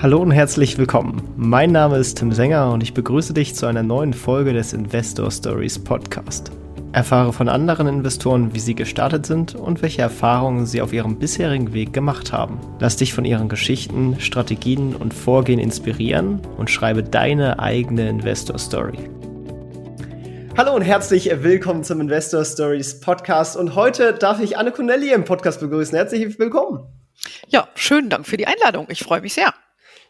Hallo und herzlich willkommen. Mein Name ist Tim Sänger und ich begrüße dich zu einer neuen Folge des Investor Stories Podcast. Erfahre von anderen Investoren, wie sie gestartet sind und welche Erfahrungen sie auf ihrem bisherigen Weg gemacht haben. Lass dich von ihren Geschichten, Strategien und Vorgehen inspirieren und schreibe deine eigene Investor Story. Hallo und herzlich willkommen zum Investor Stories Podcast und heute darf ich Anne Connelly im Podcast begrüßen. Herzlich willkommen. Ja, schönen Dank für die Einladung. Ich freue mich sehr.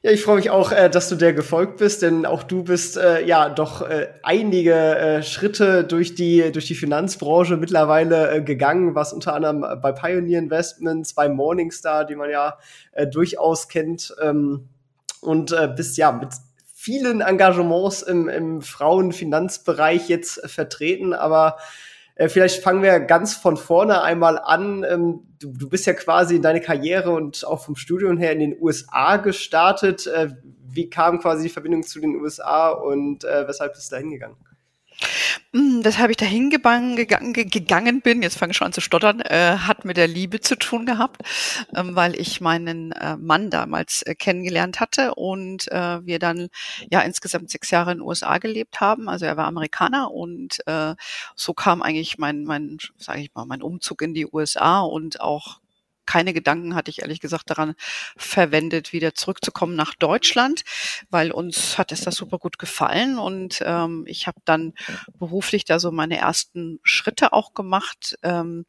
Ja, ich freue mich auch, äh, dass du der gefolgt bist, denn auch du bist äh, ja doch äh, einige äh, Schritte durch die durch die Finanzbranche mittlerweile äh, gegangen, was unter anderem bei Pioneer Investments, bei Morningstar, die man ja äh, durchaus kennt, ähm, und bist ja mit vielen Engagements im, im Frauenfinanzbereich jetzt vertreten, aber äh, vielleicht fangen wir ganz von vorne einmal an. Ähm, du, du bist ja quasi in deine Karriere und auch vom Studium her in den USA gestartet. Äh, wie kam quasi die Verbindung zu den USA und äh, weshalb bist du da hingegangen? Hm, das habe ich dahin gegangen, gegangen, gegangen bin, jetzt fange ich schon an zu stottern, äh, hat mit der Liebe zu tun gehabt, ähm, weil ich meinen äh, Mann damals äh, kennengelernt hatte und äh, wir dann ja insgesamt sechs Jahre in den USA gelebt haben. Also er war Amerikaner und äh, so kam eigentlich mein, mein, sage ich mal, mein Umzug in die USA und auch keine Gedanken hatte ich ehrlich gesagt daran verwendet, wieder zurückzukommen nach Deutschland, weil uns hat es das super gut gefallen und ähm, ich habe dann beruflich da so meine ersten Schritte auch gemacht. Ähm,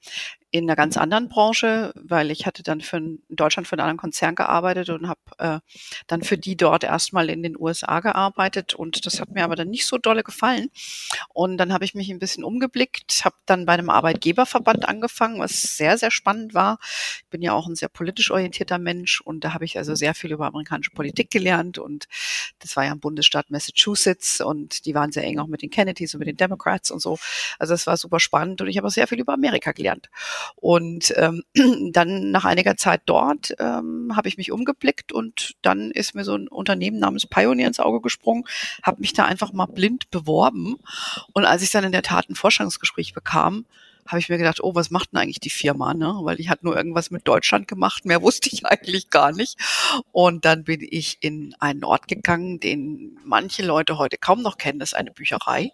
in einer ganz anderen Branche, weil ich hatte dann für in Deutschland für einen anderen Konzern gearbeitet und habe äh, dann für die dort erstmal in den USA gearbeitet und das hat mir aber dann nicht so dolle gefallen und dann habe ich mich ein bisschen umgeblickt, habe dann bei einem Arbeitgeberverband angefangen, was sehr sehr spannend war. Ich bin ja auch ein sehr politisch orientierter Mensch und da habe ich also sehr viel über amerikanische Politik gelernt und das war ja im Bundesstaat Massachusetts und die waren sehr eng auch mit den Kennedys und mit den Democrats und so. Also das war super spannend und ich habe auch sehr viel über Amerika gelernt. Und ähm, dann nach einiger Zeit dort ähm, habe ich mich umgeblickt und dann ist mir so ein Unternehmen namens Pioneer ins Auge gesprungen, habe mich da einfach mal blind beworben. Und als ich dann in der Tat ein Vorstellungsgespräch bekam, habe ich mir gedacht, oh, was macht denn eigentlich die Firma? Ne? Weil ich hatte nur irgendwas mit Deutschland gemacht, mehr wusste ich eigentlich gar nicht. Und dann bin ich in einen Ort gegangen, den manche Leute heute kaum noch kennen. Das ist eine Bücherei.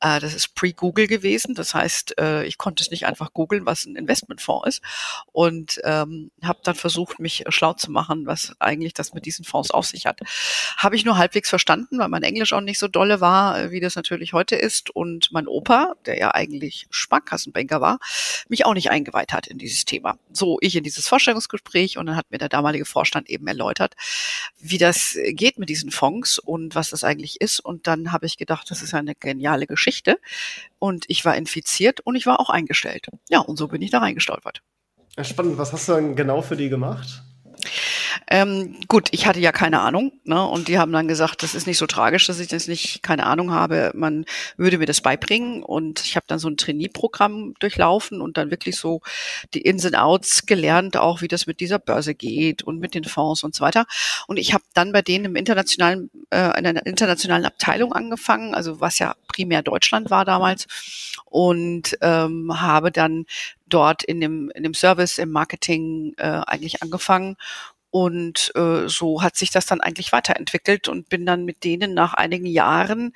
Äh, das ist pre-Google gewesen. Das heißt, äh, ich konnte es nicht einfach googeln, was ein Investmentfonds ist. Und ähm, habe dann versucht, mich schlau zu machen, was eigentlich das mit diesen Fonds auf sich hat. Habe ich nur halbwegs verstanden, weil mein Englisch auch nicht so dolle war, äh, wie das natürlich heute ist. Und mein Opa, der ja eigentlich Sparkassenbanker Banker war, mich auch nicht eingeweiht hat in dieses Thema. So, ich in dieses Vorstellungsgespräch und dann hat mir der damalige Vorstand eben erläutert, wie das geht mit diesen Fonds und was das eigentlich ist. Und dann habe ich gedacht, das ist eine geniale Geschichte. Und ich war infiziert und ich war auch eingestellt. Ja, und so bin ich da reingestolpert. Spannend. Was hast du dann genau für die gemacht? Ähm, gut, ich hatte ja keine Ahnung, ne? Und die haben dann gesagt, das ist nicht so tragisch, dass ich das nicht keine Ahnung habe. Man würde mir das beibringen und ich habe dann so ein Trainee-Programm durchlaufen und dann wirklich so die Ins and Outs gelernt, auch wie das mit dieser Börse geht und mit den Fonds und so weiter. Und ich habe dann bei denen im internationalen, äh, in einer internationalen Abteilung angefangen, also was ja primär Deutschland war damals und ähm, habe dann dort in dem, in dem Service, im Marketing äh, eigentlich angefangen und äh, so hat sich das dann eigentlich weiterentwickelt und bin dann mit denen nach einigen Jahren,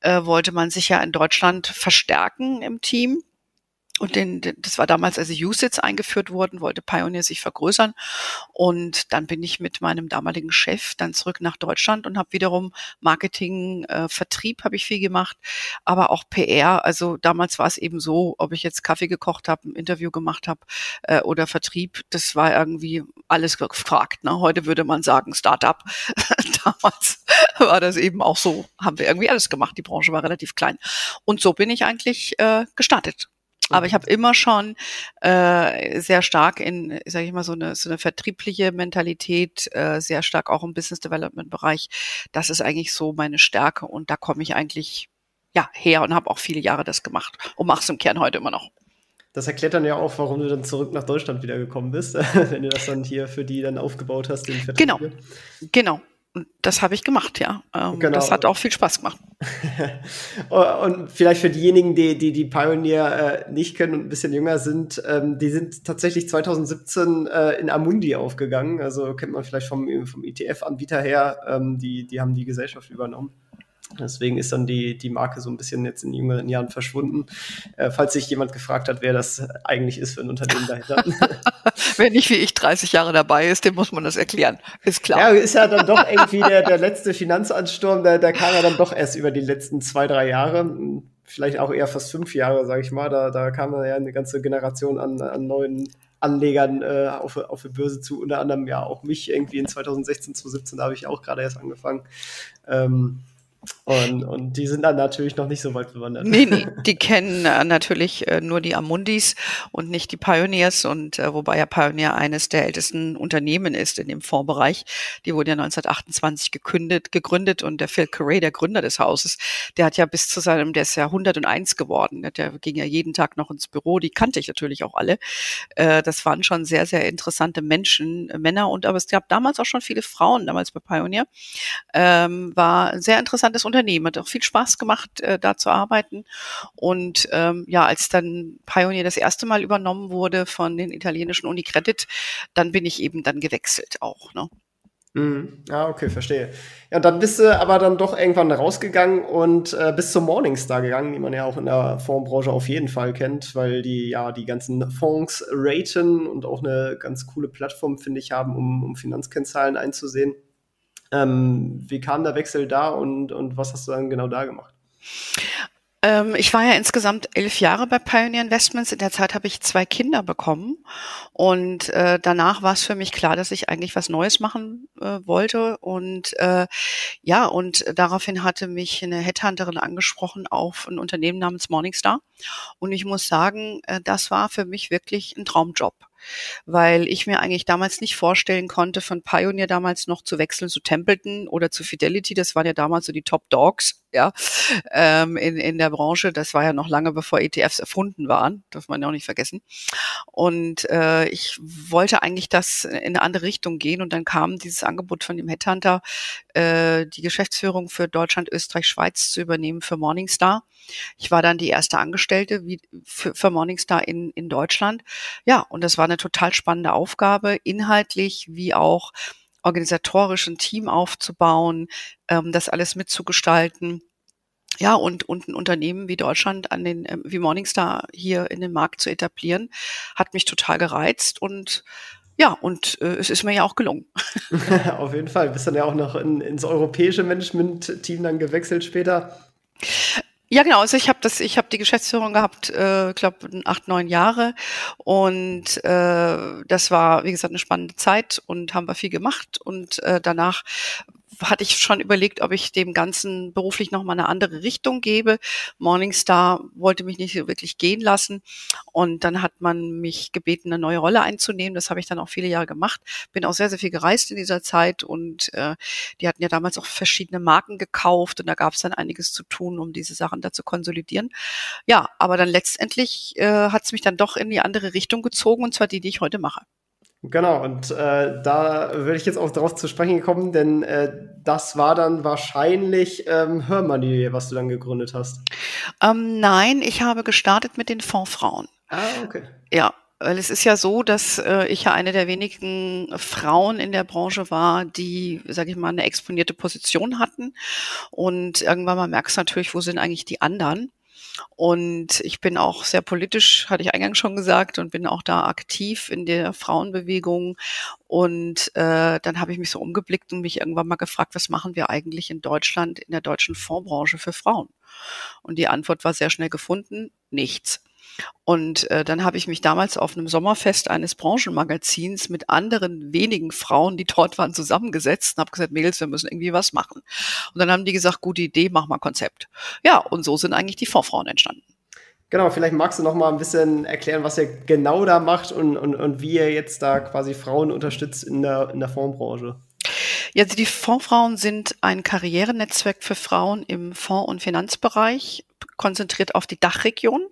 äh, wollte man sich ja in Deutschland verstärken im Team. Und den, das war damals, als USITS eingeführt wurden, wollte Pioneer sich vergrößern. Und dann bin ich mit meinem damaligen Chef dann zurück nach Deutschland und habe wiederum Marketing, äh, Vertrieb habe ich viel gemacht, aber auch PR. Also damals war es eben so, ob ich jetzt Kaffee gekocht habe, ein Interview gemacht habe äh, oder Vertrieb, das war irgendwie alles gefragt. Ne? Heute würde man sagen Startup. damals war das eben auch so, haben wir irgendwie alles gemacht. Die Branche war relativ klein. Und so bin ich eigentlich äh, gestartet. Aber ich habe immer schon äh, sehr stark in, sage ich mal, so eine, so eine vertriebliche Mentalität, äh, sehr stark auch im Business Development Bereich. Das ist eigentlich so meine Stärke und da komme ich eigentlich ja her und habe auch viele Jahre das gemacht und mache es im Kern heute immer noch. Das erklärt dann ja auch, warum du dann zurück nach Deutschland wiedergekommen bist, wenn du das dann hier für die dann aufgebaut hast. genau, genau. Und das habe ich gemacht, ja. Ähm, genau. Das hat auch viel Spaß gemacht. und vielleicht für diejenigen, die die, die Pioneer äh, nicht kennen und ein bisschen jünger sind, ähm, die sind tatsächlich 2017 äh, in Amundi aufgegangen. Also kennt man vielleicht vom, vom ETF-Anbieter her. Ähm, die, die haben die Gesellschaft übernommen. Deswegen ist dann die, die Marke so ein bisschen jetzt in jüngeren Jahren verschwunden. Äh, falls sich jemand gefragt hat, wer das eigentlich ist für ein Unternehmen dahinter. wer nicht wie ich 30 Jahre dabei ist, dem muss man das erklären. Ist klar. Ja, ist ja dann doch irgendwie der, der letzte Finanzansturm, der, der kam ja dann doch erst über die letzten zwei, drei Jahre. Vielleicht auch eher fast fünf Jahre, sage ich mal. Da, da kam ja eine ganze Generation an, an neuen Anlegern äh, auf, auf die Börse zu, unter anderem ja auch mich irgendwie in 2016, 2017, da habe ich auch gerade erst angefangen. Ähm, und, und die sind dann natürlich noch nicht so weit bewandert. Nee, nee, die kennen äh, natürlich äh, nur die Amundis und nicht die Pioneers. Und äh, wobei ja Pioneer eines der ältesten Unternehmen ist in dem Fondsbereich. Die wurde ja 1928 gekündet, gegründet und der Phil Curray, der Gründer des Hauses, der hat ja bis zu seinem, der ist ja 101 geworden. Der ging ja jeden Tag noch ins Büro. Die kannte ich natürlich auch alle. Äh, das waren schon sehr, sehr interessante Menschen, äh, Männer und aber es gab damals auch schon viele Frauen, damals bei Pioneer. Ähm, war ein sehr interessantes spannendes Unternehmen. Hat auch viel Spaß gemacht, äh, da zu arbeiten. Und ähm, ja, als dann Pioneer das erste Mal übernommen wurde von den italienischen Unicredit, dann bin ich eben dann gewechselt auch. Ne? Mhm. Ah, okay, verstehe. Ja, dann bist du aber dann doch irgendwann rausgegangen und äh, bis zum Morningstar gegangen, die man ja auch in der Fondsbranche auf jeden Fall kennt, weil die ja die ganzen Fonds raten und auch eine ganz coole Plattform, finde ich, haben, um, um Finanzkennzahlen einzusehen. Ähm, wie kam der Wechsel da und, und was hast du dann genau da gemacht? Ähm, ich war ja insgesamt elf Jahre bei Pioneer Investments. In der Zeit habe ich zwei Kinder bekommen. Und äh, danach war es für mich klar, dass ich eigentlich was Neues machen äh, wollte. Und äh, ja, und daraufhin hatte mich eine Headhunterin angesprochen auf ein Unternehmen namens Morningstar. Und ich muss sagen, äh, das war für mich wirklich ein Traumjob weil ich mir eigentlich damals nicht vorstellen konnte, von Pioneer damals noch zu wechseln zu Templeton oder zu Fidelity. Das waren ja damals so die Top Dogs, ja, ähm, in, in der Branche. Das war ja noch lange bevor ETFs erfunden waren, darf man ja auch nicht vergessen. Und äh, ich wollte eigentlich das in eine andere Richtung gehen und dann kam dieses Angebot von dem Headhunter, äh, die Geschäftsführung für Deutschland, Österreich, Schweiz zu übernehmen für Morningstar. Ich war dann die erste Angestellte wie, für, für Morningstar in, in Deutschland. Ja, und das war eine total spannende Aufgabe, inhaltlich wie auch organisatorisch ein Team aufzubauen, ähm, das alles mitzugestalten. Ja, und, und ein Unternehmen wie Deutschland an den, äh, wie Morningstar hier in den Markt zu etablieren, hat mich total gereizt und ja, und äh, es ist mir ja auch gelungen. Auf jeden Fall. Bist dann ja auch noch in, ins europäische Management-Team dann gewechselt später. Ja, genau. Also ich habe das, ich habe die Geschäftsführung gehabt, äh, glaube acht, neun Jahre und äh, das war, wie gesagt, eine spannende Zeit und haben wir viel gemacht und äh, danach hatte ich schon überlegt, ob ich dem Ganzen beruflich nochmal eine andere Richtung gebe. Morningstar wollte mich nicht wirklich gehen lassen. Und dann hat man mich gebeten, eine neue Rolle einzunehmen. Das habe ich dann auch viele Jahre gemacht. Bin auch sehr, sehr viel gereist in dieser Zeit und äh, die hatten ja damals auch verschiedene Marken gekauft und da gab es dann einiges zu tun, um diese Sachen da zu konsolidieren. Ja, aber dann letztendlich äh, hat es mich dann doch in die andere Richtung gezogen und zwar die, die ich heute mache. Genau, und äh, da würde ich jetzt auch darauf zu sprechen kommen, denn äh, das war dann wahrscheinlich ähm, Hörmoney, was du dann gegründet hast. Ähm, nein, ich habe gestartet mit den Fondsfrauen. Ah, okay. Ja, weil es ist ja so, dass äh, ich ja eine der wenigen Frauen in der Branche war, die, sage ich mal, eine exponierte Position hatten. Und irgendwann mal merkst du natürlich, wo sind eigentlich die anderen? Und ich bin auch sehr politisch, hatte ich eingangs schon gesagt, und bin auch da aktiv in der Frauenbewegung. Und äh, dann habe ich mich so umgeblickt und mich irgendwann mal gefragt, was machen wir eigentlich in Deutschland, in der deutschen Fondsbranche für Frauen? Und die Antwort war sehr schnell gefunden, nichts. Und äh, dann habe ich mich damals auf einem Sommerfest eines Branchenmagazins mit anderen wenigen Frauen, die dort waren, zusammengesetzt und habe gesagt, Mädels, wir müssen irgendwie was machen. Und dann haben die gesagt, gute Idee, mach mal Konzept. Ja, und so sind eigentlich die Vorfrauen entstanden. Genau, vielleicht magst du noch mal ein bisschen erklären, was ihr genau da macht und, und, und wie ihr jetzt da quasi Frauen unterstützt in der, in der Fondsbranche. Ja, also die Fondsfrauen sind ein Karrierenetzwerk für Frauen im Fonds- und Finanzbereich, konzentriert auf die Dachregion.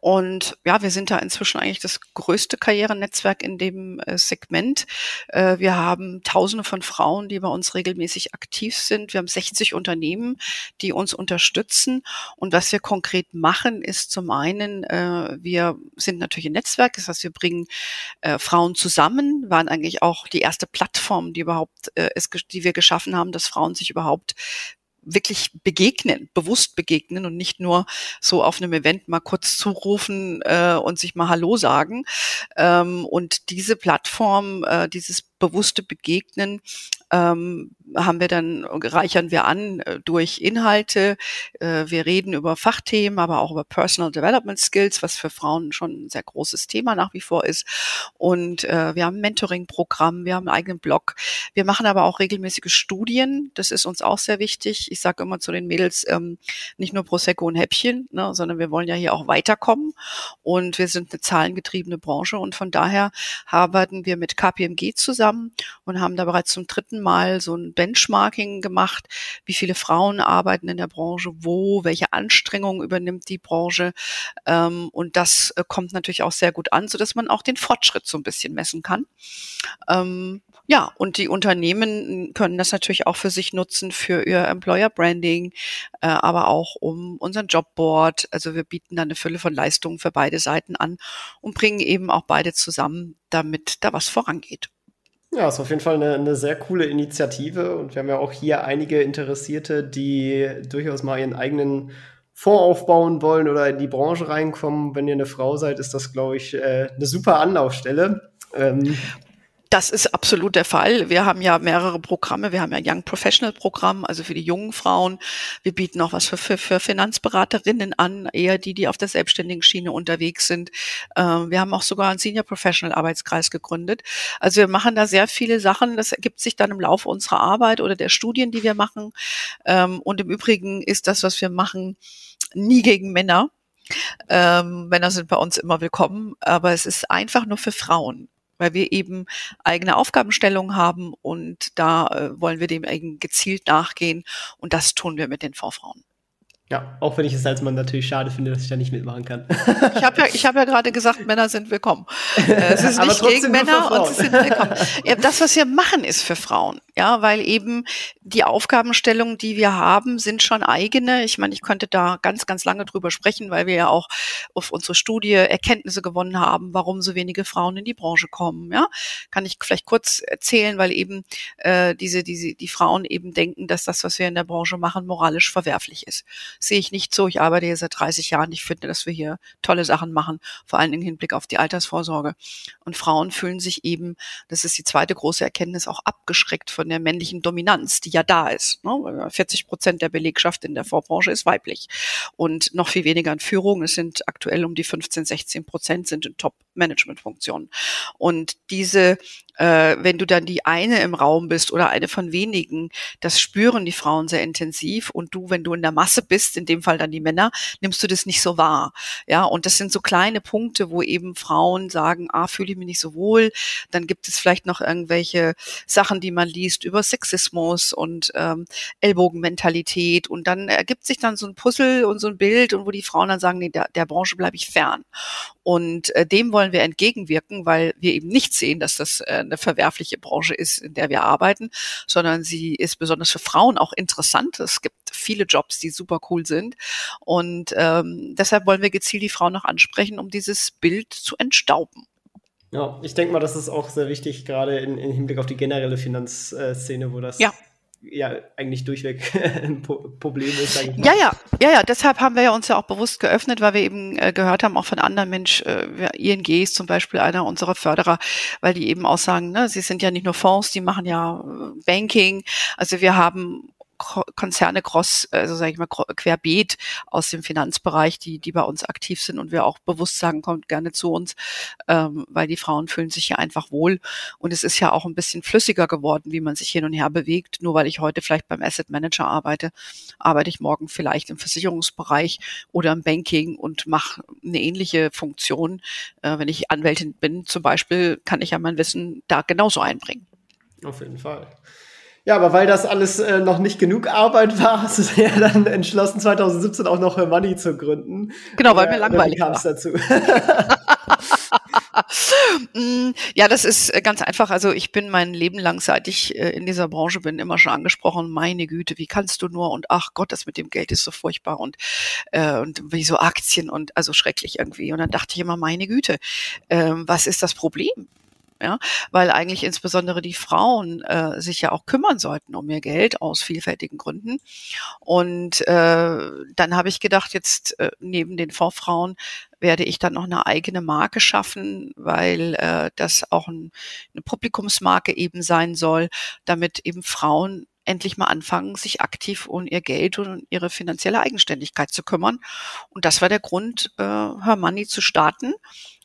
Und ja, wir sind da inzwischen eigentlich das größte Karrierenetzwerk in dem äh, Segment. Äh, wir haben Tausende von Frauen, die bei uns regelmäßig aktiv sind. Wir haben 60 Unternehmen, die uns unterstützen. Und was wir konkret machen, ist zum einen, äh, wir sind natürlich ein Netzwerk, das heißt, wir bringen äh, Frauen zusammen, waren eigentlich auch die erste Plattform, die überhaupt, äh, ist, die wir geschaffen haben, dass Frauen sich überhaupt wirklich begegnen, bewusst begegnen und nicht nur so auf einem Event mal kurz zurufen äh, und sich mal Hallo sagen. Ähm, und diese Plattform, äh, dieses bewusste Begegnen ähm, haben wir dann, reichern wir an äh, durch Inhalte. Äh, wir reden über Fachthemen, aber auch über Personal Development Skills, was für Frauen schon ein sehr großes Thema nach wie vor ist. Und äh, wir haben ein Mentoring-Programm, wir haben einen eigenen Blog. Wir machen aber auch regelmäßige Studien. Das ist uns auch sehr wichtig. Ich sage immer zu den Mädels, ähm, nicht nur Prosecco und Häppchen, ne, sondern wir wollen ja hier auch weiterkommen. Und wir sind eine zahlengetriebene Branche. Und von daher arbeiten wir mit KPMG zusammen und haben da bereits zum dritten Mal so ein Benchmarking gemacht, wie viele Frauen arbeiten in der Branche, wo, welche Anstrengungen übernimmt die Branche. Ähm, und das äh, kommt natürlich auch sehr gut an, so dass man auch den Fortschritt so ein bisschen messen kann. Ähm, ja, und die Unternehmen können das natürlich auch für sich nutzen, für ihr Employer Branding, äh, aber auch um unseren Jobboard. Also wir bieten da eine Fülle von Leistungen für beide Seiten an und bringen eben auch beide zusammen, damit da was vorangeht. Ja, ist auf jeden Fall eine, eine, sehr coole Initiative und wir haben ja auch hier einige Interessierte, die durchaus mal ihren eigenen Fonds aufbauen wollen oder in die Branche reinkommen. Wenn ihr eine Frau seid, ist das, glaube ich, äh, eine super Anlaufstelle. Ähm, das ist absolut der Fall. Wir haben ja mehrere Programme. Wir haben ja Young Professional Programm, also für die jungen Frauen. Wir bieten auch was für, für, für Finanzberaterinnen an, eher die, die auf der selbstständigen Schiene unterwegs sind. Ähm, wir haben auch sogar einen Senior Professional Arbeitskreis gegründet. Also wir machen da sehr viele Sachen. Das ergibt sich dann im Laufe unserer Arbeit oder der Studien, die wir machen. Ähm, und im Übrigen ist das, was wir machen, nie gegen Männer. Ähm, Männer sind bei uns immer willkommen, aber es ist einfach nur für Frauen weil wir eben eigene Aufgabenstellungen haben und da äh, wollen wir dem eben gezielt nachgehen und das tun wir mit den Vorfrauen. Ja, auch wenn ich es als Mann natürlich schade finde, dass ich da nicht mitmachen kann. Ich habe ja, ich hab ja gerade gesagt, Männer sind willkommen. Äh, es ist nicht gegen Männer und sie sind willkommen. Das, was wir machen, ist für Frauen. Ja, weil eben die Aufgabenstellungen, die wir haben, sind schon eigene. Ich meine, ich könnte da ganz, ganz lange drüber sprechen, weil wir ja auch auf unsere Studie Erkenntnisse gewonnen haben, warum so wenige Frauen in die Branche kommen. Ja, kann ich vielleicht kurz erzählen, weil eben äh, diese, diese, die Frauen eben denken, dass das, was wir in der Branche machen, moralisch verwerflich ist sehe ich nicht so. Ich arbeite hier seit 30 Jahren. Ich finde, dass wir hier tolle Sachen machen, vor Dingen im Hinblick auf die Altersvorsorge. Und Frauen fühlen sich eben, das ist die zweite große Erkenntnis, auch abgeschreckt von der männlichen Dominanz, die ja da ist. 40 ne? Prozent der Belegschaft in der Vorbranche ist weiblich und noch viel weniger in Führung. Es sind aktuell um die 15, 16 Prozent sind in Top-Management-Funktionen. Und diese äh, wenn du dann die eine im Raum bist oder eine von wenigen, das spüren die Frauen sehr intensiv und du, wenn du in der Masse bist, in dem Fall dann die Männer, nimmst du das nicht so wahr. Ja, und das sind so kleine Punkte, wo eben Frauen sagen, ah, fühle ich mich nicht so wohl. Dann gibt es vielleicht noch irgendwelche Sachen, die man liest über Sexismus und ähm, Ellbogenmentalität und dann ergibt sich dann so ein Puzzle und so ein Bild und wo die Frauen dann sagen, nee, der, der Branche bleibe ich fern. Und äh, dem wollen wir entgegenwirken, weil wir eben nicht sehen, dass das äh, eine verwerfliche Branche ist, in der wir arbeiten, sondern sie ist besonders für Frauen auch interessant. Es gibt viele Jobs, die super cool sind. Und ähm, deshalb wollen wir gezielt die Frauen noch ansprechen, um dieses Bild zu entstauben. Ja, ich denke mal, das ist auch sehr wichtig, gerade in, in Hinblick auf die generelle Finanzszene, wo das ja ja eigentlich durchweg ein Problem ist. Sag ich mal. Ja, ja, ja, ja. Deshalb haben wir ja uns ja auch bewusst geöffnet, weil wir eben äh, gehört haben, auch von anderen Mensch, äh, ING ist zum Beispiel einer unserer Förderer, weil die eben auch sagen, ne, sie sind ja nicht nur Fonds, die machen ja äh, Banking. Also wir haben Konzerne cross, also sage ich mal querbeet aus dem Finanzbereich, die die bei uns aktiv sind und wir auch bewusst sagen, kommt gerne zu uns, ähm, weil die Frauen fühlen sich ja einfach wohl und es ist ja auch ein bisschen flüssiger geworden, wie man sich hin und her bewegt. Nur weil ich heute vielleicht beim Asset Manager arbeite, arbeite ich morgen vielleicht im Versicherungsbereich oder im Banking und mache eine ähnliche Funktion. Äh, wenn ich Anwältin bin zum Beispiel, kann ich ja mein Wissen da genauso einbringen. Auf jeden Fall. Ja, aber weil das alles äh, noch nicht genug Arbeit war, hast du ja dann entschlossen, 2017 auch noch Money zu gründen. Genau, weil mir langweilig war. dazu? Mm, ja, das ist äh, ganz einfach. Also ich bin mein Leben lang, seit ich äh, in dieser Branche bin, immer schon angesprochen, meine Güte, wie kannst du nur und ach Gott, das mit dem Geld ist so furchtbar und, äh, und wie so Aktien und also schrecklich irgendwie. Und dann dachte ich immer, meine Güte, äh, was ist das Problem? Ja, weil eigentlich insbesondere die Frauen äh, sich ja auch kümmern sollten um ihr Geld aus vielfältigen Gründen. Und äh, dann habe ich gedacht, jetzt äh, neben den Vorfrauen werde ich dann noch eine eigene Marke schaffen, weil äh, das auch ein, eine Publikumsmarke eben sein soll, damit eben Frauen endlich mal anfangen, sich aktiv um ihr Geld und ihre finanzielle Eigenständigkeit zu kümmern. Und das war der Grund, äh, Her Money zu starten.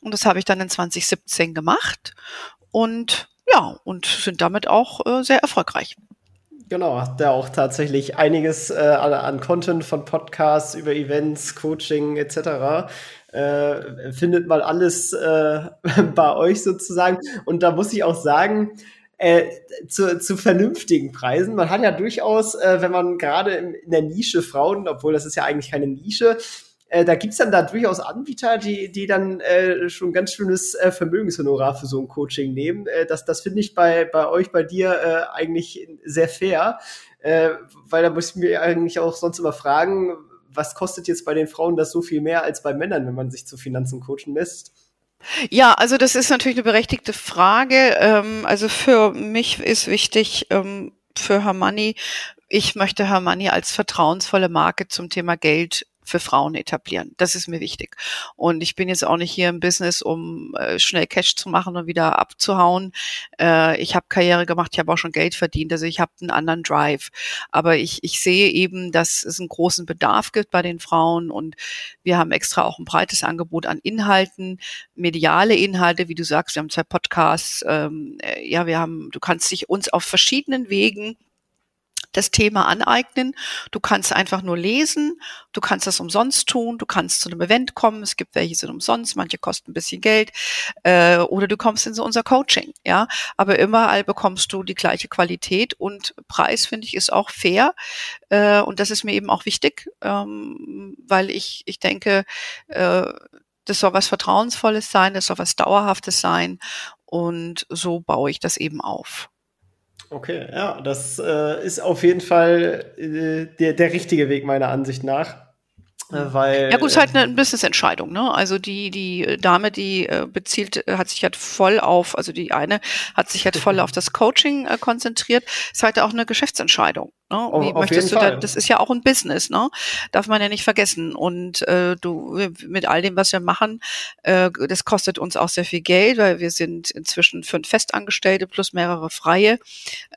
Und das habe ich dann in 2017 gemacht und ja, und sind damit auch äh, sehr erfolgreich. Genau, hat da auch tatsächlich einiges äh, an, Content von Podcasts über Events, Coaching etc. Äh, findet man alles äh, bei euch sozusagen. Und da muss ich auch sagen, äh, zu, zu vernünftigen Preisen. Man hat ja durchaus, äh, wenn man gerade in, der Nische Frauen, obwohl das ist ja eigentlich keine Nische, äh, da gibt's dann da durchaus Anbieter, die, die dann äh, schon ganz schönes äh, Vermögenshonorar für so ein Coaching nehmen. Äh, das, das finde ich bei, bei euch, bei dir äh, eigentlich sehr fair, weil da muss ich mir eigentlich auch sonst immer fragen, was kostet jetzt bei den Frauen das so viel mehr als bei Männern, wenn man sich zu Finanzen coachen lässt? Ja, also das ist natürlich eine berechtigte Frage. Ähm, also für mich ist wichtig, ähm, für Hermanni, ich möchte Hermanni als vertrauensvolle Marke zum Thema Geld für Frauen etablieren. Das ist mir wichtig. Und ich bin jetzt auch nicht hier im Business, um äh, schnell Cash zu machen und wieder abzuhauen. Äh, ich habe Karriere gemacht, ich habe auch schon Geld verdient, also ich habe einen anderen Drive. Aber ich, ich sehe eben, dass es einen großen Bedarf gibt bei den Frauen und wir haben extra auch ein breites Angebot an Inhalten, mediale Inhalte, wie du sagst, wir haben zwei Podcasts. Ähm, äh, ja, wir haben, du kannst dich uns auf verschiedenen Wegen das Thema aneignen. Du kannst einfach nur lesen, du kannst das umsonst tun, du kannst zu einem Event kommen, es gibt welche sind umsonst, manche kosten ein bisschen Geld, äh, oder du kommst in so unser Coaching, ja. Aber überall bekommst du die gleiche Qualität und Preis, finde ich, ist auch fair. Äh, und das ist mir eben auch wichtig, ähm, weil ich, ich denke, äh, das soll was Vertrauensvolles sein, das soll was Dauerhaftes sein. Und so baue ich das eben auf. Okay, ja, das äh, ist auf jeden Fall äh, der, der richtige Weg meiner Ansicht nach. Äh, weil, ja gut, es ist halt eine Business-Entscheidung. Ne? Also die die Dame, die äh, bezielt, hat sich halt voll auf, also die eine hat sich halt voll auf das Coaching äh, konzentriert. Ist halt auch eine Geschäftsentscheidung. Ne? Wie auf möchtest du da, das ist ja auch ein Business, ne? Darf man ja nicht vergessen. Und äh, du mit all dem, was wir machen, äh, das kostet uns auch sehr viel Geld, weil wir sind inzwischen fünf Festangestellte plus mehrere Freie.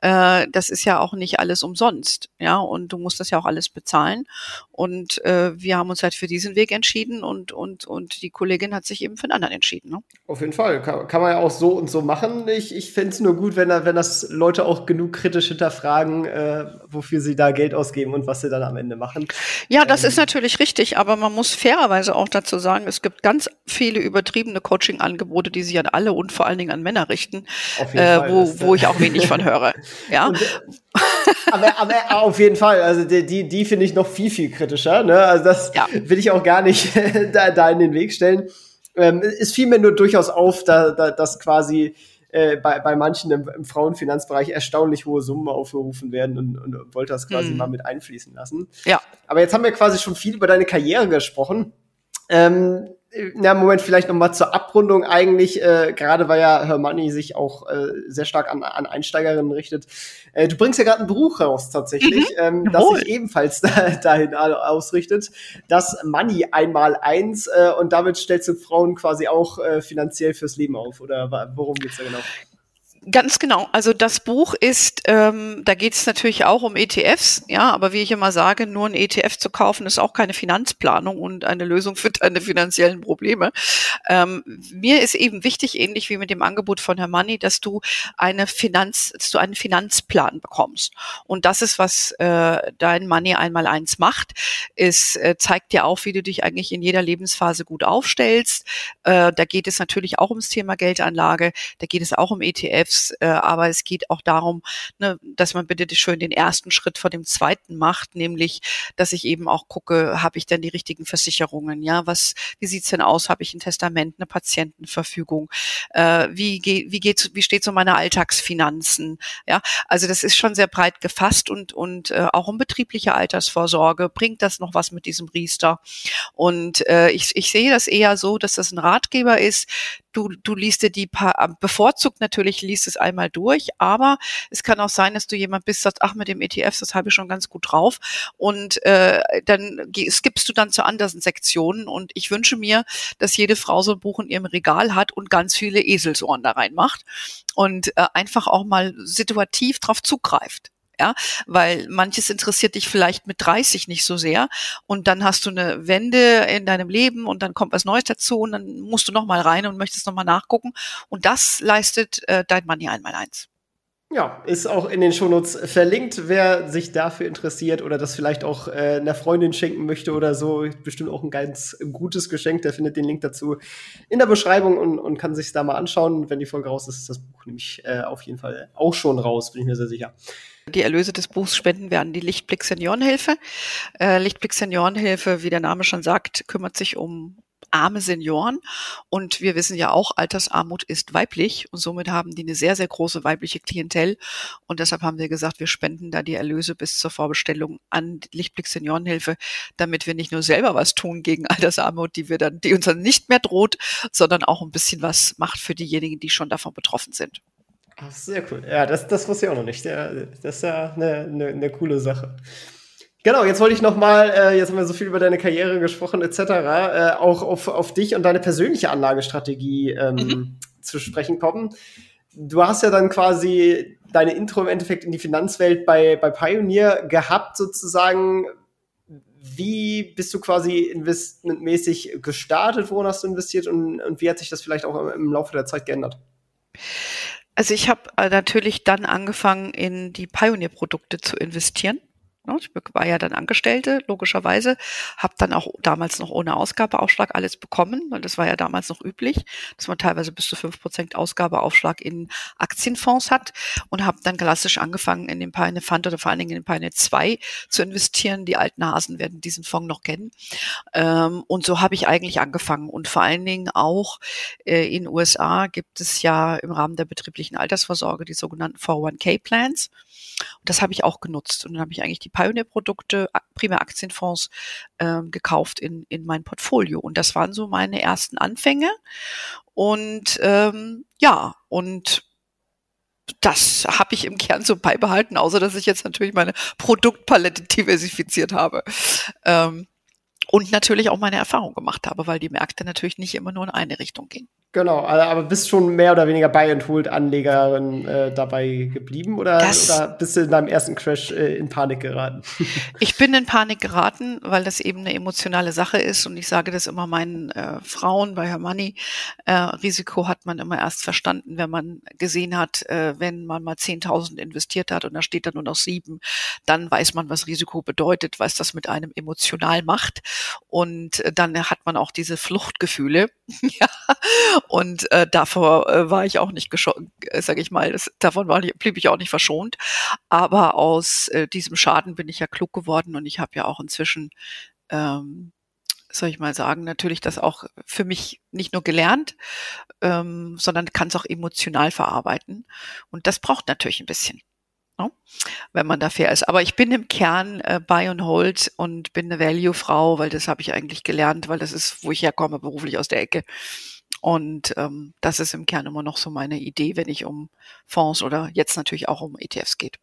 Äh, das ist ja auch nicht alles umsonst, ja. Und du musst das ja auch alles bezahlen. Und äh, wir haben uns halt für diesen Weg entschieden und und und die Kollegin hat sich eben für einen anderen entschieden. Ne? Auf jeden Fall kann, kann man ja auch so und so machen. Ich, ich fände es nur gut, wenn wenn das Leute auch genug kritisch hinterfragen, äh, wo wofür sie da Geld ausgeben und was sie dann am Ende machen. Ja, das ähm, ist natürlich richtig, aber man muss fairerweise auch dazu sagen, es gibt ganz viele übertriebene Coaching-Angebote, die sich an alle und vor allen Dingen an Männer richten, äh, wo, wo ich auch wenig von höre. Ja. Und, aber, aber auf jeden Fall, also die, die, die finde ich noch viel, viel kritischer. Ne? Also das ja. will ich auch gar nicht da, da in den Weg stellen. Ähm, es fiel mir nur durchaus auf, da, da, dass quasi äh, bei, bei manchen im, im, Frauenfinanzbereich erstaunlich hohe Summen aufgerufen werden und, und wollte das quasi hm. mal mit einfließen lassen. Ja. Aber jetzt haben wir quasi schon viel über deine Karriere gesprochen. Ähm, na, Moment, vielleicht noch mal zur Abrundung eigentlich, äh, gerade weil ja Hermione sich auch äh, sehr stark an, an Einsteigerinnen richtet. Äh, du bringst ja gerade ein Buch raus tatsächlich, mhm, ähm, das sich ebenfalls da, dahin ausrichtet. Das Money einmal eins äh, und damit stellst du Frauen quasi auch äh, finanziell fürs Leben auf, oder worum geht's da genau? Ganz genau. Also das Buch ist, ähm, da geht es natürlich auch um ETFs, ja, aber wie ich immer sage, nur ein ETF zu kaufen ist auch keine Finanzplanung und eine Lösung für deine finanziellen Probleme. Ähm, mir ist eben wichtig, ähnlich wie mit dem Angebot von Herr Money, dass du eine Finanz, dass du einen Finanzplan bekommst. Und das ist, was äh, dein Money einmal eins macht. Es äh, zeigt dir auch, wie du dich eigentlich in jeder Lebensphase gut aufstellst. Äh, da geht es natürlich auch ums Thema Geldanlage, da geht es auch um ETFs ETFs, äh, aber es geht auch darum, ne, dass man bitte schön den ersten Schritt vor dem zweiten macht, nämlich, dass ich eben auch gucke, habe ich denn die richtigen Versicherungen? Ja, was, wie sieht's denn aus? Habe ich ein Testament, eine Patientenverfügung? Äh, wie geht, wie geht's, wie steht's um meine Alltagsfinanzen? Ja, also das ist schon sehr breit gefasst und und äh, auch um betriebliche Altersvorsorge bringt das noch was mit diesem Riester. Und äh, ich, ich sehe das eher so, dass das ein Ratgeber ist, du, du liest dir die paar, äh, bevorzugt natürlich liest es einmal durch, aber es kann auch sein, dass du jemand bist, sagst, ach, mit dem ETFs, das habe ich schon ganz gut drauf. Und äh, dann skippst du dann zu anderen Sektionen. Und ich wünsche mir, dass jede Frau so ein Buch in ihrem Regal hat und ganz viele Eselsohren da reinmacht und äh, einfach auch mal situativ drauf zugreift ja, weil manches interessiert dich vielleicht mit 30 nicht so sehr und dann hast du eine Wende in deinem Leben und dann kommt was Neues dazu und dann musst du noch mal rein und möchtest noch mal nachgucken und das leistet äh, dein Money einmal eins. Ja, ist auch in den Shownotes verlinkt, wer sich dafür interessiert oder das vielleicht auch äh, einer Freundin schenken möchte oder so. Bestimmt auch ein ganz gutes Geschenk. Der findet den Link dazu in der Beschreibung und, und kann sich da mal anschauen. Wenn die Folge raus ist, ist das Buch nämlich äh, auf jeden Fall auch schon raus, bin ich mir sehr sicher. Die Erlöse des Buchs spenden wir an die Lichtblick Seniorenhilfe. Äh, Lichtblick Seniorenhilfe, wie der Name schon sagt, kümmert sich um arme Senioren. Und wir wissen ja auch, Altersarmut ist weiblich und somit haben die eine sehr, sehr große weibliche Klientel. Und deshalb haben wir gesagt, wir spenden da die Erlöse bis zur Vorbestellung an Lichtblick Seniorenhilfe, damit wir nicht nur selber was tun gegen Altersarmut, die wir dann, die uns dann nicht mehr droht, sondern auch ein bisschen was macht für diejenigen, die schon davon betroffen sind. Ach, sehr cool. Ja, das, das wusste ich auch noch nicht. Das ist ja eine, eine, eine coole Sache. Genau, jetzt wollte ich noch mal, äh, jetzt haben wir so viel über deine Karriere gesprochen etc., äh, auch auf, auf dich und deine persönliche Anlagestrategie ähm, mhm. zu sprechen kommen. Du hast ja dann quasi deine Intro im Endeffekt in die Finanzwelt bei, bei Pioneer gehabt sozusagen. Wie bist du quasi investmentmäßig gestartet? Worin hast du investiert und, und wie hat sich das vielleicht auch im, im Laufe der Zeit geändert? Also ich habe äh, natürlich dann angefangen, in die Pioneer-Produkte zu investieren. Ne, ich war ja dann Angestellte, logischerweise, habe dann auch damals noch ohne Ausgabeaufschlag alles bekommen, weil das war ja damals noch üblich, dass man teilweise bis zu fünf Prozent Ausgabeaufschlag in Aktienfonds hat und habe dann klassisch angefangen, in den Pioneer Fund oder vor allen Dingen in den Pioneer 2 zu investieren. Die alten Hasen werden diesen Fonds noch kennen. Ähm, und so habe ich eigentlich angefangen. Und vor allen Dingen auch äh, in USA gibt es ja im Rahmen der betrieblichen Altersvorsorge die sogenannten 401k-Plans. Und das habe ich auch genutzt. Und dann habe ich eigentlich die Pioneer-Produkte, primär Aktienfonds, ähm, gekauft in, in mein Portfolio. Und das waren so meine ersten Anfänge. Und ähm, ja, und das habe ich im Kern so beibehalten, außer dass ich jetzt natürlich meine Produktpalette diversifiziert habe. Ähm, und natürlich auch meine Erfahrung gemacht habe, weil die Märkte natürlich nicht immer nur in eine Richtung gingen. Genau, aber bist schon mehr oder weniger Buy and Hold Anlegerin äh, dabei geblieben oder, oder bist du in deinem ersten Crash äh, in Panik geraten? ich bin in Panik geraten, weil das eben eine emotionale Sache ist und ich sage das immer meinen äh, Frauen bei Hermanni. Äh, Risiko hat man immer erst verstanden, wenn man gesehen hat, äh, wenn man mal 10.000 investiert hat und da steht dann nur noch sieben, dann weiß man, was Risiko bedeutet, was das mit einem emotional macht und äh, dann hat man auch diese Fluchtgefühle. ja und äh, davor äh, war ich auch nicht geschockt, äh, sage ich mal, das, davon war ich, blieb ich auch nicht verschont. Aber aus äh, diesem Schaden bin ich ja klug geworden und ich habe ja auch inzwischen ähm, soll ich mal sagen, natürlich das auch für mich nicht nur gelernt, ähm, sondern kann es auch emotional verarbeiten. Und das braucht natürlich ein bisschen, ne? wenn man da fair ist. Aber ich bin im Kern äh, Buy and Hold und bin eine Value-Frau, weil das habe ich eigentlich gelernt, weil das ist, wo ich herkomme, beruflich aus der Ecke. Und ähm, das ist im Kern immer noch so meine Idee, wenn ich um Fonds oder jetzt natürlich auch um ETFs geht.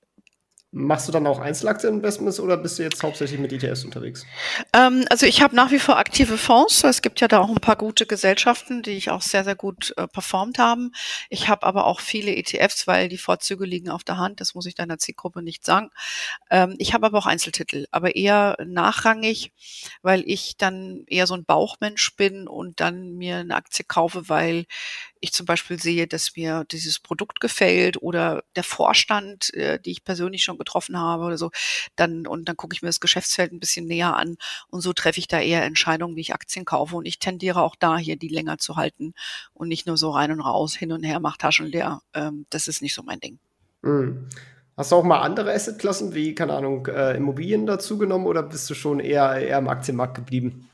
Machst du dann auch Einzelaktieninvestments oder bist du jetzt hauptsächlich mit ETFs unterwegs? Ähm, also ich habe nach wie vor aktive Fonds. Es gibt ja da auch ein paar gute Gesellschaften, die ich auch sehr, sehr gut äh, performt haben. Ich habe aber auch viele ETFs, weil die Vorzüge liegen auf der Hand. Das muss ich deiner Zielgruppe nicht sagen. Ähm, ich habe aber auch Einzeltitel, aber eher nachrangig, weil ich dann eher so ein Bauchmensch bin und dann mir eine Aktie kaufe, weil ich zum Beispiel sehe, dass mir dieses Produkt gefällt oder der Vorstand, äh, die ich persönlich schon getroffen habe oder so, dann und dann gucke ich mir das Geschäftsfeld ein bisschen näher an und so treffe ich da eher Entscheidungen, wie ich Aktien kaufe und ich tendiere auch da hier die länger zu halten und nicht nur so rein und raus, hin und her, mach Taschen leer. Ähm, das ist nicht so mein Ding. Mhm. Hast du auch mal andere Assetklassen wie, keine Ahnung, äh, Immobilien dazugenommen oder bist du schon eher, eher im Aktienmarkt geblieben?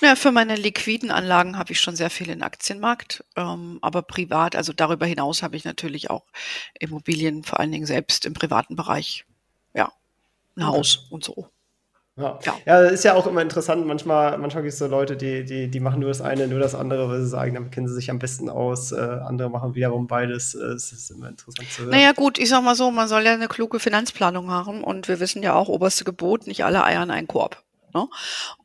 Ja, für meine liquiden Anlagen habe ich schon sehr viel in Aktienmarkt, ähm, aber privat, also darüber hinaus habe ich natürlich auch Immobilien, vor allen Dingen selbst im privaten Bereich, ja, ein okay. Haus und so. Ja. ja. ja, ist ja auch immer interessant. Manchmal, manchmal gibt es so Leute, die, die, die machen nur das eine, nur das andere, weil sie sagen, damit kennen sie sich am besten aus. Äh, andere machen wiederum beides. Äh, es ist immer interessant zu hören. Naja, gut, ich sag mal so, man soll ja eine kluge Finanzplanung haben und wir wissen ja auch, oberste Gebot, nicht alle Eier in einen Korb. Ne?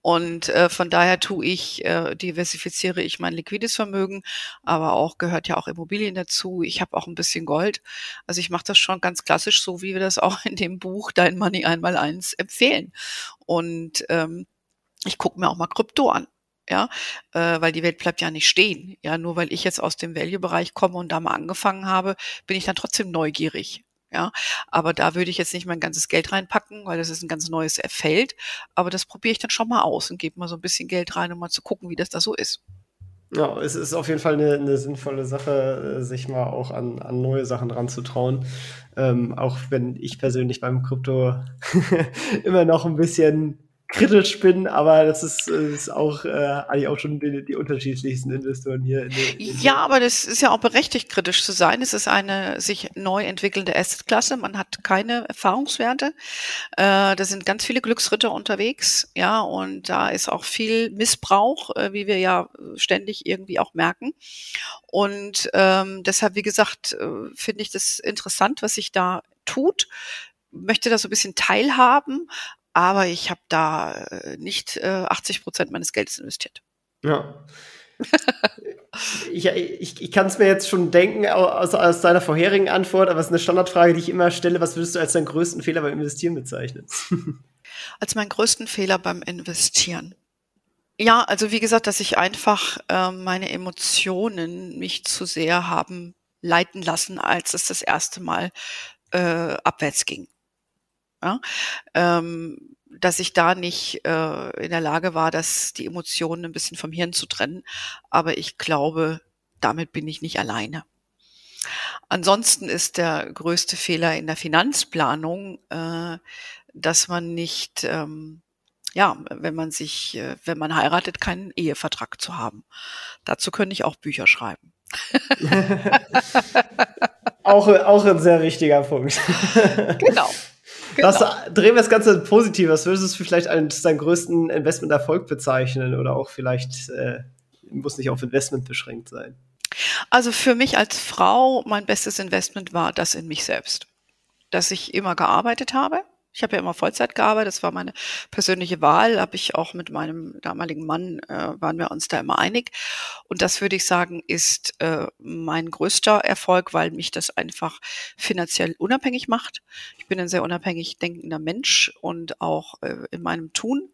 Und äh, von daher tue ich, äh, diversifiziere ich mein liquides Vermögen, aber auch gehört ja auch Immobilien dazu. Ich habe auch ein bisschen Gold. Also ich mache das schon ganz klassisch, so wie wir das auch in dem Buch Dein Money einmal eins empfehlen. Und ähm, ich gucke mir auch mal Krypto an ja, äh, weil die Welt bleibt ja nicht stehen. Ja, nur weil ich jetzt aus dem Value-Bereich komme und da mal angefangen habe, bin ich dann trotzdem neugierig. Ja, aber da würde ich jetzt nicht mein ganzes Geld reinpacken, weil das ist ein ganz neues Feld. Aber das probiere ich dann schon mal aus und gebe mal so ein bisschen Geld rein, um mal zu gucken, wie das da so ist. Ja, es ist auf jeden Fall eine, eine sinnvolle Sache, sich mal auch an, an neue Sachen ranzutrauen. Ähm, auch wenn ich persönlich beim Krypto immer noch ein bisschen kritisch bin, aber das ist, ist auch äh, eigentlich auch schon die, die unterschiedlichsten Investoren hier. In den, in ja, aber das ist ja auch berechtigt, kritisch zu sein. Es ist eine sich neu entwickelnde Assetklasse. Man hat keine Erfahrungswerte. Äh, da sind ganz viele Glücksritter unterwegs, ja, und da ist auch viel Missbrauch, äh, wie wir ja ständig irgendwie auch merken. Und ähm, deshalb, wie gesagt, äh, finde ich das interessant, was sich da tut möchte da so ein bisschen teilhaben, aber ich habe da äh, nicht äh, 80 Prozent meines Geldes investiert. Ja. ich ich, ich kann es mir jetzt schon denken aus, aus deiner vorherigen Antwort, aber es ist eine Standardfrage, die ich immer stelle. Was würdest du als deinen größten Fehler beim Investieren bezeichnen? als meinen größten Fehler beim Investieren. Ja, also wie gesagt, dass ich einfach äh, meine Emotionen mich zu sehr haben leiten lassen, als es das erste Mal äh, abwärts ging. Ja? Ähm, dass ich da nicht äh, in der Lage war, dass die Emotionen ein bisschen vom Hirn zu trennen. Aber ich glaube, damit bin ich nicht alleine. Ansonsten ist der größte Fehler in der Finanzplanung, äh, dass man nicht, ähm, ja, wenn man sich, äh, wenn man heiratet, keinen Ehevertrag zu haben. Dazu könnte ich auch Bücher schreiben. auch, auch ein sehr richtiger Punkt. genau. Genau. Das, drehen wir das Ganze positiv. Was würdest du vielleicht als deinen größten Investmenterfolg bezeichnen? Oder auch vielleicht, äh, muss nicht auf Investment beschränkt sein. Also für mich als Frau, mein bestes Investment war das in mich selbst. Dass ich immer gearbeitet habe, ich habe ja immer Vollzeit gearbeitet, das war meine persönliche Wahl, habe ich auch mit meinem damaligen Mann, äh, waren wir uns da immer einig. Und das würde ich sagen, ist äh, mein größter Erfolg, weil mich das einfach finanziell unabhängig macht. Ich bin ein sehr unabhängig denkender Mensch und auch äh, in meinem Tun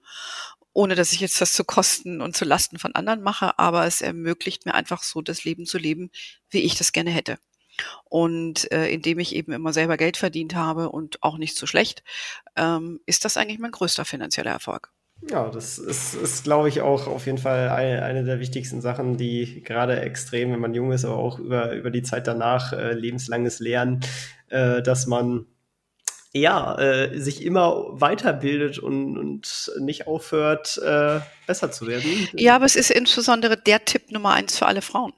ohne dass ich jetzt das zu Kosten und zu Lasten von anderen mache, aber es ermöglicht mir einfach so das Leben zu leben, wie ich das gerne hätte. Und äh, indem ich eben immer selber Geld verdient habe und auch nicht so schlecht, ähm, ist das eigentlich mein größter finanzieller Erfolg. Ja, das ist, ist glaube ich, auch auf jeden Fall eine, eine der wichtigsten Sachen, die gerade extrem, wenn man jung ist, aber auch über, über die Zeit danach, äh, lebenslanges Lernen, äh, dass man ja, äh, sich immer weiterbildet und, und nicht aufhört, äh, besser zu werden. Ja, aber es ist insbesondere der Tipp Nummer eins für alle Frauen.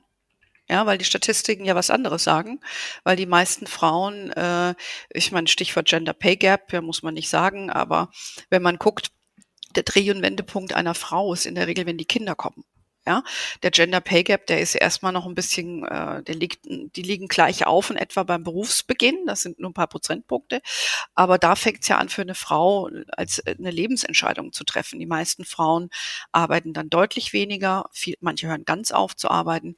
Ja, weil die Statistiken ja was anderes sagen, weil die meisten Frauen, äh, ich meine, Stichwort Gender Pay Gap, ja, muss man nicht sagen, aber wenn man guckt, der Dreh- und Wendepunkt einer Frau ist in der Regel, wenn die Kinder kommen. Ja, der Gender Pay Gap, der ist erstmal noch ein bisschen, äh, der liegt, die liegen gleich auf in etwa beim Berufsbeginn. Das sind nur ein paar Prozentpunkte. Aber da fängt es ja an, für eine Frau als äh, eine Lebensentscheidung zu treffen. Die meisten Frauen arbeiten dann deutlich weniger. Viel, manche hören ganz auf zu arbeiten.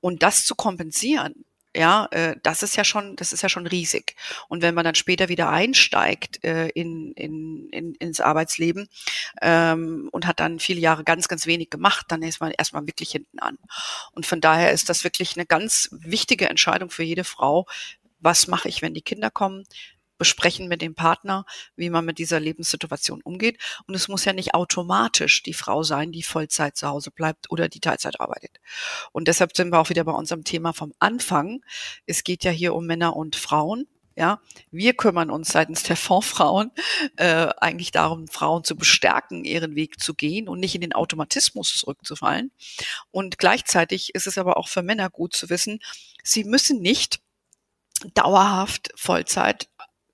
Und das zu kompensieren, ja, äh, das ist ja schon, das ist ja schon riesig. Und wenn man dann später wieder einsteigt äh, in, in, in, ins Arbeitsleben ähm, und hat dann viele Jahre ganz, ganz wenig gemacht, dann ist man erstmal wirklich hinten an. Und von daher ist das wirklich eine ganz wichtige Entscheidung für jede Frau. Was mache ich, wenn die Kinder kommen? Besprechen mit dem Partner, wie man mit dieser Lebenssituation umgeht. Und es muss ja nicht automatisch die Frau sein, die Vollzeit zu Hause bleibt oder die Teilzeit arbeitet. Und deshalb sind wir auch wieder bei unserem Thema vom Anfang. Es geht ja hier um Männer und Frauen. Ja, wir kümmern uns seitens der Fondsfrauen äh, eigentlich darum, Frauen zu bestärken, ihren Weg zu gehen und nicht in den Automatismus zurückzufallen. Und gleichzeitig ist es aber auch für Männer gut zu wissen, sie müssen nicht dauerhaft Vollzeit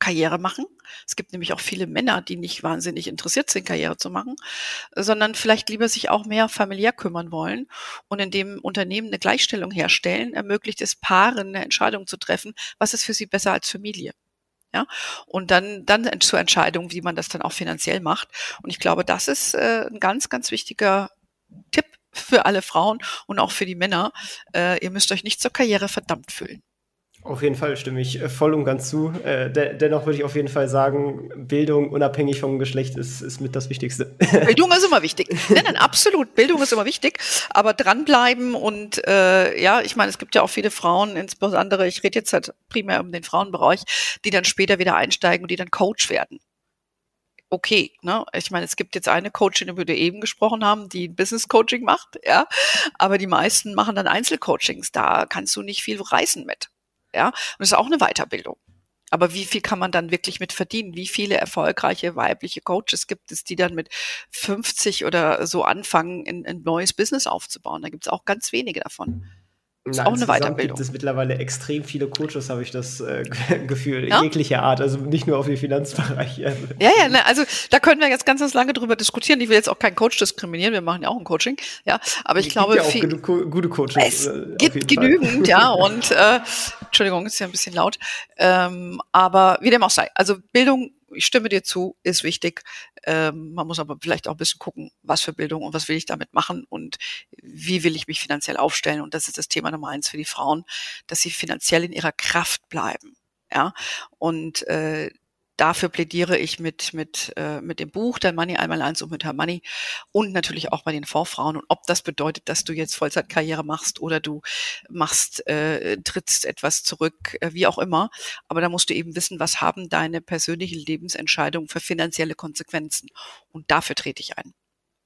Karriere machen. Es gibt nämlich auch viele Männer, die nicht wahnsinnig interessiert sind, Karriere zu machen, sondern vielleicht lieber sich auch mehr familiär kümmern wollen und in dem Unternehmen eine Gleichstellung herstellen, ermöglicht es Paaren eine Entscheidung zu treffen, was ist für sie besser als Familie. Ja, und dann, dann zur Entscheidung, wie man das dann auch finanziell macht. Und ich glaube, das ist äh, ein ganz, ganz wichtiger Tipp für alle Frauen und auch für die Männer. Äh, ihr müsst euch nicht zur Karriere verdammt fühlen. Auf jeden Fall stimme ich äh, voll und ganz zu. Äh, de dennoch würde ich auf jeden Fall sagen, Bildung unabhängig vom Geschlecht ist, ist mit das Wichtigste. Bildung ist immer wichtig. Nein, nein, absolut. Bildung ist immer wichtig. Aber dranbleiben und äh, ja, ich meine, es gibt ja auch viele Frauen, insbesondere, ich rede jetzt halt primär um den Frauenbereich, die dann später wieder einsteigen und die dann Coach werden okay. Ne? Ich meine, es gibt jetzt eine Coachin, über die wir eben gesprochen haben, die Business Coaching macht, ja, aber die meisten machen dann Einzelcoachings. Da kannst du nicht viel reißen mit. Ja, und das ist auch eine Weiterbildung. Aber wie viel kann man dann wirklich mit verdienen? Wie viele erfolgreiche weibliche Coaches gibt es, die dann mit 50 oder so anfangen, ein, ein neues Business aufzubauen? Da gibt es auch ganz wenige davon. Ist auch eine Weiterbildung. gibt es mittlerweile extrem viele Coaches, habe ich das äh, Gefühl, ja? jeglicher Art, also nicht nur auf den Finanzbereich. Ja, ja, ne, also da können wir jetzt ganz, ganz lange drüber diskutieren. Ich will jetzt auch keinen Coach diskriminieren, wir machen ja auch ein Coaching, ja, aber ich es glaube, gibt ja auch viel, gute Coaches. Es äh, gibt genügend, ja, und äh, Entschuldigung, ist ja ein bisschen laut, ähm, aber wie dem auch sei, also Bildung ich stimme dir zu, ist wichtig. Ähm, man muss aber vielleicht auch ein bisschen gucken, was für Bildung und was will ich damit machen und wie will ich mich finanziell aufstellen. Und das ist das Thema Nummer eins für die Frauen, dass sie finanziell in ihrer Kraft bleiben. Ja, und äh, dafür plädiere ich mit, mit, äh, mit dem Buch Dein Money einmal eins und mit Herr Money und natürlich auch bei den Vorfrauen. Und ob das bedeutet, dass du jetzt Vollzeitkarriere machst oder du machst, äh, trittst etwas zurück, äh, wie auch immer. Aber da musst du eben wissen, was haben deine persönlichen Lebensentscheidungen für finanzielle Konsequenzen. Und dafür trete ich ein.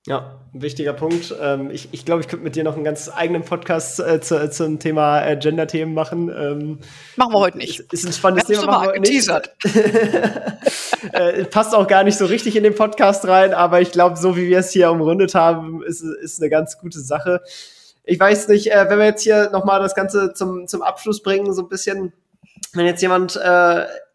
Ja, ein wichtiger Punkt. Ähm, ich ich glaube, ich könnte mit dir noch einen ganz eigenen Podcast äh, zu, zum Thema äh, Gender-Themen machen. Ähm, machen wir heute nicht. Ist, ist ein spannendes Thema. Machen wir heute nicht. äh, passt auch gar nicht so richtig in den Podcast rein, aber ich glaube, so wie wir es hier umrundet haben, ist, ist eine ganz gute Sache. Ich weiß nicht, äh, wenn wir jetzt hier nochmal das Ganze zum, zum Abschluss bringen, so ein bisschen, wenn jetzt jemand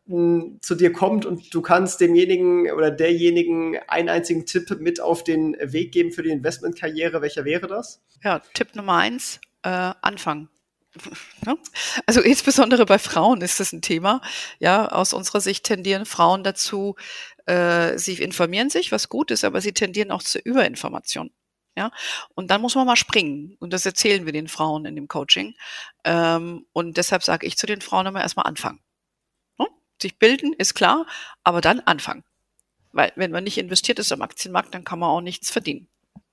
zu dir kommt und du kannst demjenigen oder derjenigen einen einzigen Tipp mit auf den Weg geben für die Investmentkarriere, welcher wäre das? Ja, Tipp Nummer eins, äh, anfangen. Also insbesondere bei Frauen ist das ein Thema. Ja, aus unserer Sicht tendieren Frauen dazu, äh, sie informieren sich, was gut ist, aber sie tendieren auch zur Überinformation. Ja, und dann muss man mal springen. Und das erzählen wir den Frauen in dem Coaching. Ähm, und deshalb sage ich zu den Frauen immer erstmal anfangen. Sich bilden ist klar, aber dann anfangen. Weil wenn man nicht investiert ist am Aktienmarkt, dann kann man auch nichts verdienen.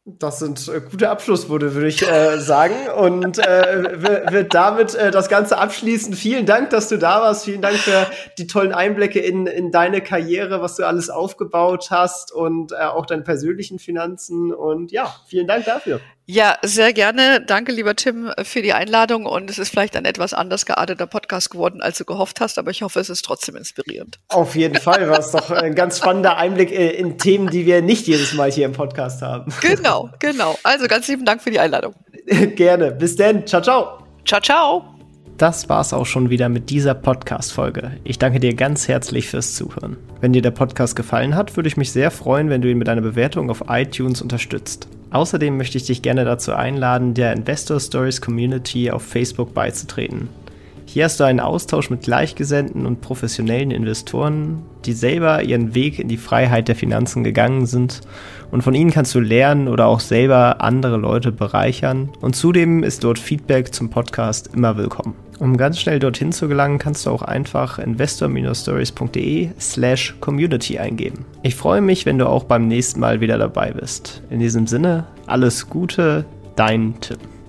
Das sind äh, gute Abschlussworte, würde ich äh, sagen. Und äh, wird damit äh, das Ganze abschließen. Vielen Dank, dass du da warst. Vielen Dank für die tollen Einblicke in, in deine Karriere, was du alles aufgebaut hast und äh, auch deine persönlichen Finanzen. Und ja, vielen Dank dafür. Ja, sehr gerne. Danke, lieber Tim, für die Einladung. Und es ist vielleicht ein etwas anders gearteter Podcast geworden, als du gehofft hast, aber ich hoffe, es ist trotzdem inspirierend. Auf jeden Fall war es doch ein ganz spannender Einblick äh, in Themen, die wir nicht jedes Mal hier im Podcast haben. Genau, genau. Also ganz lieben Dank für die Einladung. Gerne. Bis dann. Ciao, ciao. Ciao, ciao. Das war's auch schon wieder mit dieser Podcast-Folge. Ich danke dir ganz herzlich fürs Zuhören. Wenn dir der Podcast gefallen hat, würde ich mich sehr freuen, wenn du ihn mit einer Bewertung auf iTunes unterstützt. Außerdem möchte ich dich gerne dazu einladen, der Investor Stories Community auf Facebook beizutreten. Hier hast du einen Austausch mit Gleichgesinnten und professionellen Investoren, die selber ihren Weg in die Freiheit der Finanzen gegangen sind. Und von ihnen kannst du lernen oder auch selber andere Leute bereichern. Und zudem ist dort Feedback zum Podcast immer willkommen. Um ganz schnell dorthin zu gelangen, kannst du auch einfach investor-stories.de slash community eingeben. Ich freue mich, wenn du auch beim nächsten Mal wieder dabei bist. In diesem Sinne, alles Gute, dein Tim.